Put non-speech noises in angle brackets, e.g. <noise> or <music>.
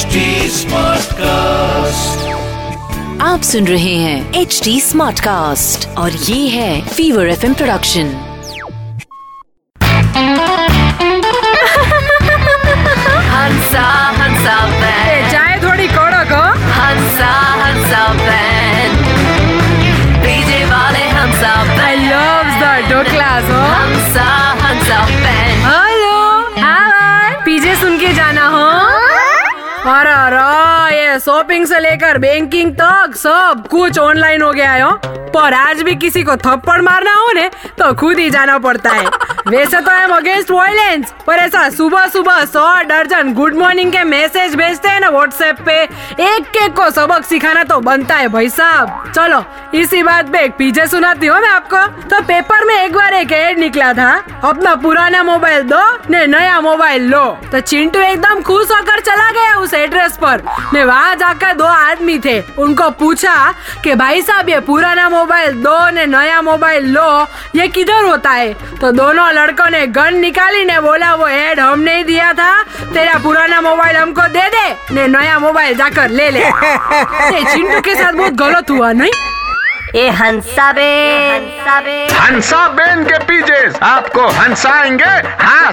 HD Smartcast. आप सुन रहे हैं एच डी स्मार्ट कास्ट और ये है फीवर एफ़ प्रोडक्शन हंसा चाय थोड़ी कड़क हो हंसा हंसा डीजे वाले हंसा आई लव द ढोकलास हो Hansa Hansa band hello PJ सुन के जाना Pararóia! É. हो शॉपिंग से लेकर बैंकिंग तक सब कुछ ऑनलाइन हो गया है पर आज भी किसी को थप्पड़ मारना हो ने तो खुद ही जाना पड़ता है। <laughs> वैसे तो आई एम अगेंस्ट वायलेंस पर ऐसा सुबह सुबह सौ दर्जन गुड मॉर्निंग के मैसेज भेजते हैं ना व्हाट्सएप पे। एक एक को सबक सिखाना तो बनता है भाई साहब। चलो इसी बात पे एक पीछे सुनाती हूँ मैं आपको। तो पेपर में एक बार एक एड निकला था अपना पुराना मोबाइल दो ने नया मोबाइल लो। तो चिंटू एकदम खुश होकर चला गया उस एड्रेस पर। ने वहाँ जाकर दो आदमी थे। उनको पूछा कि भाई साहब ये पुराना मोबाइल दो ने नया मोबाइल लो ये किधर होता है? तो दोनों लड़कों ने गन निकाली ने बोला वो एड हमने ही दिया था। तेरा पुराना मोबाइल हमको दे दे ने नया मोबाइल जाकर ले ले। <laughs> चिंटू के साथ बहुत गलत हुआ नहीं? ए हंसा बे हंसा बे हंसा बेन के पीजे आपको हंसाएँगे हाँ